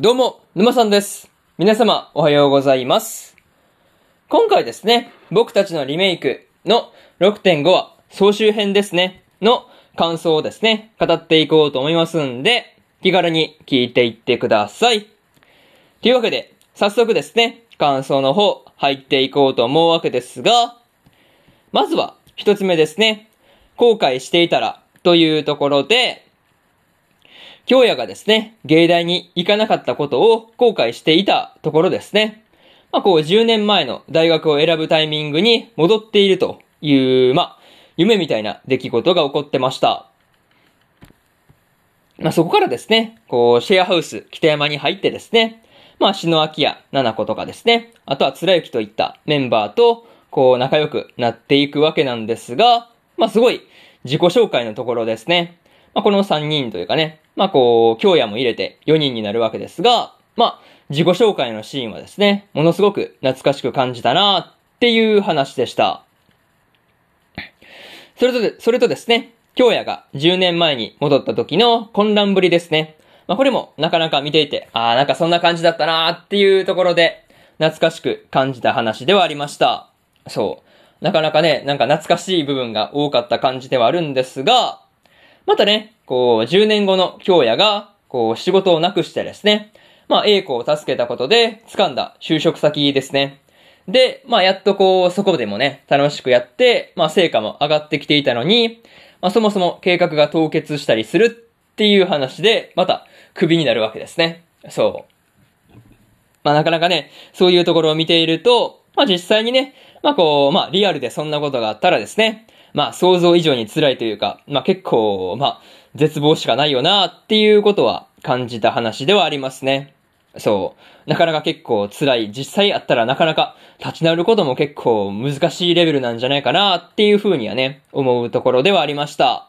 どうも、沼さんです。皆様、おはようございます。今回ですね、僕たちのリメイクの6.5話総集編ですね、の感想をですね、語っていこうと思いますんで、気軽に聞いていってください。というわけで、早速ですね、感想の方、入っていこうと思うわけですが、まずは、一つ目ですね、後悔していたら、というところで、京也がですね、芸大に行かなかったことを後悔していたところですね。まあこう10年前の大学を選ぶタイミングに戻っているという、まあ、夢みたいな出来事が起こってました。まあそこからですね、こう、シェアハウス北山に入ってですね、まあ、篠明や七子とかですね、あとは貫之といったメンバーと、こう、仲良くなっていくわけなんですが、まあ、すごい自己紹介のところですね。まあ、この3人というかね、まあ、こう、京也も入れて4人になるわけですが、まあ、自己紹介のシーンはですね、ものすごく懐かしく感じたなっていう話でした。それとで、それとですね、京也が10年前に戻った時の混乱ぶりですね。まあ、これもなかなか見ていて、ああ、なんかそんな感じだったなーっていうところで、懐かしく感じた話ではありました。そう。なかなかね、なんか懐かしい部分が多かった感じではあるんですが、またね、こう、10年後の京也が、こう、仕事をなくしてですね、まあ、栄子を助けたことで掴んだ就職先ですね。で、まあ、やっとこう、そこでもね、楽しくやって、まあ、成果も上がってきていたのに、まあ、そもそも計画が凍結したりするっていう話で、また、クビになるわけですね。そう。まあ、なかなかね、そういうところを見ていると、まあ、実際にね、まあ、こう、まあ、リアルでそんなことがあったらですね、まあ、想像以上に辛いというか、まあ、結構、まあ、絶望しかないよなっていうことは感じた話ではありますね。そう。なかなか結構辛い。実際あったらなかなか立ち直ることも結構難しいレベルなんじゃないかなっていうふうにはね、思うところではありました。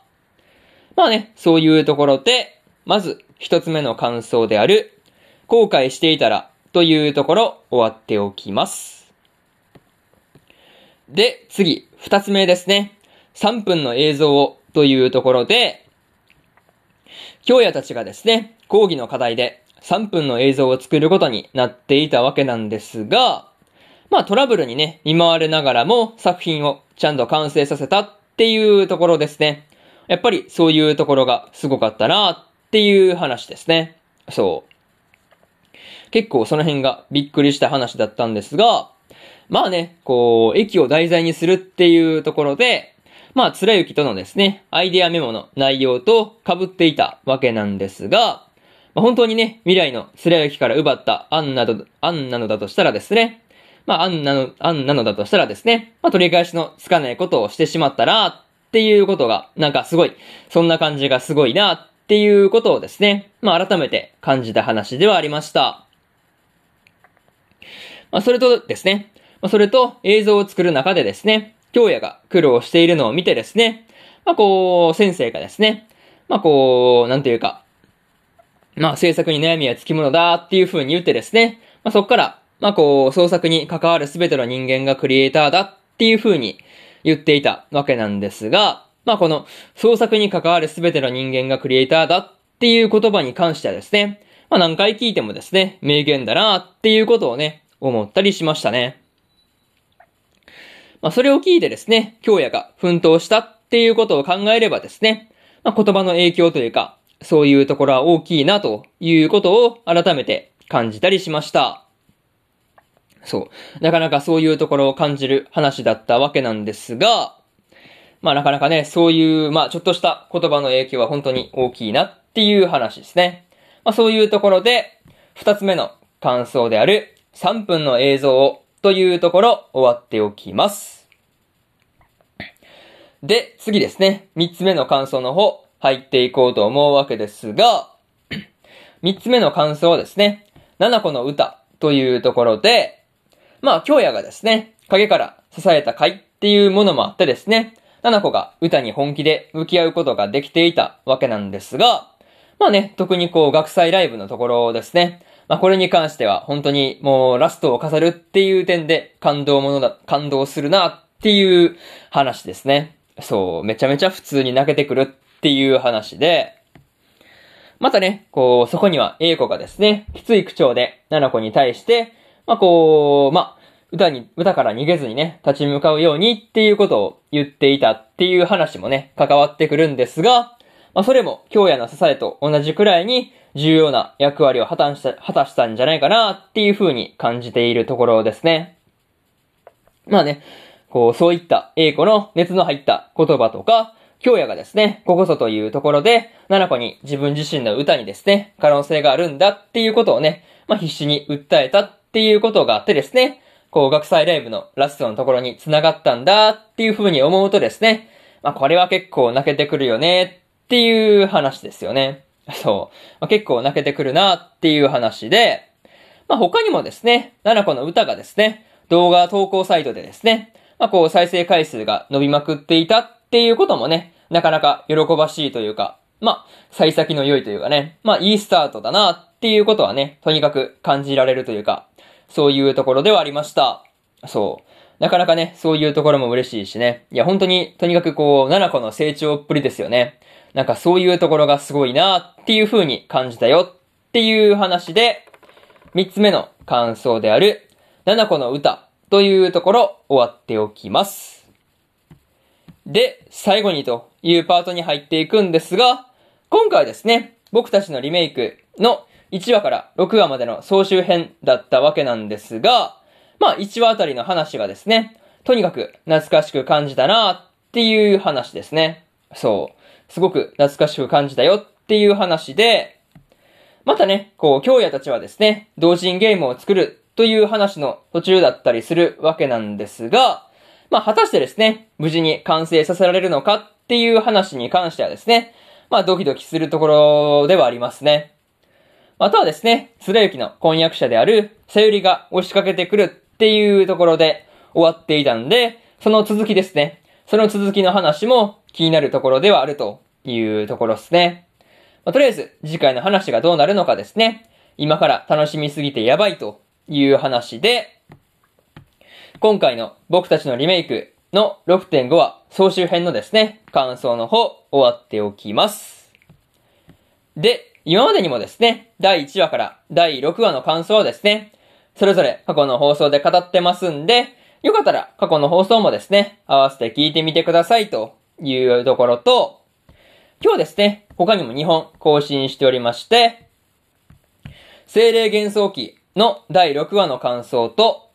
まあね、そういうところで、まず一つ目の感想である、後悔していたらというところ終わっておきます。で、次、二つ目ですね。3分の映像をというところで、京也たちがですね、講義の課題で3分の映像を作ることになっていたわけなんですが、まあトラブルにね、見舞われながらも作品をちゃんと完成させたっていうところですね。やっぱりそういうところがすごかったなっていう話ですね。そう。結構その辺がびっくりした話だったんですが、まあね、こう、駅を題材にするっていうところで、まあ、貫之とのですね、アイデアメモの内容と被っていたわけなんですが、まあ、本当にね、未来の貫之から奪った案など、案なのだとしたらですね、まあ、案なの、案なのだとしたらですね、まあ、取り返しのつかないことをしてしまったら、っていうことが、なんかすごい、そんな感じがすごいな、っていうことをですね、まあ、改めて感じた話ではありました。まあ、それとですね、まあ、それと映像を作る中でですね、京也が苦労しているのを見てですね、まあ、こう、先生がですね、まあ、こう、なんていうか、まあ、制作に悩みはつきものだっていう風に言ってですね、まあ、そこから、まあ、こう、創作に関わるすべての人間がクリエイターだっていう風に言っていたわけなんですが、まあ、この創作に関わるすべての人間がクリエイターだっていう言葉に関してはですね、まあ、何回聞いてもですね、名言だなっていうことをね、思ったりしましたね。まあ、それを聞いてですね、京也が奮闘したっていうことを考えればですね、まあ、言葉の影響というか、そういうところは大きいなということを改めて感じたりしました。そう。なかなかそういうところを感じる話だったわけなんですが、まあなかなかね、そういう、まあちょっとした言葉の影響は本当に大きいなっていう話ですね。まあそういうところで、二つ目の感想である3分の映像をというところ終わっておきます。で、次ですね。三つ目の感想の方入っていこうと思うわけですが、三つ目の感想はですね、七子の歌というところで、まあ、京也がですね、影から支えた会っていうものもあってですね、七子が歌に本気で向き合うことができていたわけなんですが、まあね、特にこう、学祭ライブのところですね。まあこれに関しては本当にもうラストを飾るっていう点で感動ものだ、感動するなっていう話ですね。そう、めちゃめちゃ普通に泣けてくるっていう話で、またね、こう、そこには A 子がですね、きつい口調で、七子に対して、まあ、こう、まあ、歌に、歌から逃げずにね、立ち向かうようにっていうことを言っていたっていう話もね、関わってくるんですが、まあ、それも、京也の支えと同じくらいに重要な役割を果たした、果たしたんじゃないかなっていう風に感じているところですね。まあね、こう、そういった英子の熱の入った言葉とか、京也がですね、ここぞというところで、七子に自分自身の歌にですね、可能性があるんだっていうことをね、まあ、必死に訴えたっていうことがあってですね、こう、学祭ライブのラストのところに繋がったんだっていう風に思うとですね、まあ、これは結構泣けてくるよねっていう話ですよね。そう。まあ、結構泣けてくるなっていう話で、まあ、他にもですね、七子の歌がですね、動画投稿サイトでですね、まあ、こう、再生回数が伸びまくっていたっていうこともね、なかなか喜ばしいというか、まあ、幸先の良いというかね、まあ、いいスタートだなっていうことはね、とにかく感じられるというか、そういうところではありました。そう。なかなかね、そういうところも嬉しいしね。いや、本当に、とにかくこう、七子の成長っぷりですよね。なんかそういうところがすごいなっていう風に感じたよっていう話で、三つ目の感想である、七子の歌というところ終わっておきます。で、最後にというパートに入っていくんですが、今回はですね、僕たちのリメイクの1話から6話までの総集編だったわけなんですが、まあ1話あたりの話がですね、とにかく懐かしく感じたなっていう話ですね。そう。すごく懐かしく感じたよっていう話で、またね、こう、京也たちはですね、同人ゲームを作るという話の途中だったりするわけなんですが、まあ、果たしてですね、無事に完成させられるのかっていう話に関してはですね、まあ、ドキドキするところではありますね。またはですね、つらゆきの婚約者である、さゆりが押しかけてくるっていうところで終わっていたんで、その続きですね。その続きの話も気になるところではあるというところですね。まあ、とりあえず、次回の話がどうなるのかですね。今から楽しみすぎてやばいという話で、今回の僕たちのリメイクの6.5話総集編のですね、感想の方終わっておきます。で、今までにもですね、第1話から第6話の感想をですね、それぞれ過去の放送で語ってますんで、よかったら過去の放送もですね、合わせて聞いてみてくださいというところと、今日ですね、他にも2本更新しておりまして、精霊幻想記の第6話の感想と、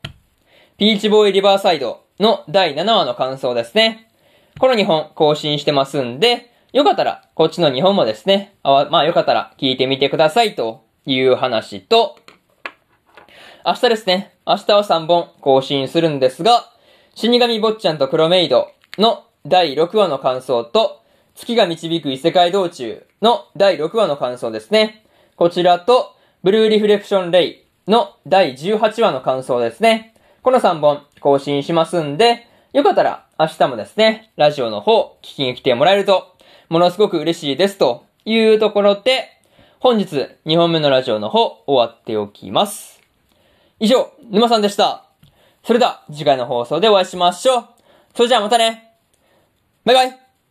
ピーチボーイリバーサイドの第7話の感想ですね。この2本更新してますんで、よかったらこっちの2本もですね、あまあよかったら聞いてみてくださいという話と、明日ですね、明日は3本更新するんですが、死神坊ちゃんと黒メイドの第6話の感想と、月が導く異世界道中の第6話の感想ですね。こちらと、ブルーリフレクションレイの第18話の感想ですね。この3本更新しますんで、よかったら明日もですね、ラジオの方聞きに来てもらえると、ものすごく嬉しいですというところで、本日2本目のラジオの方終わっておきます。以上、沼さんでした。それでは次回の放送でお会いしましょう。それじゃあまたね。バイバイ。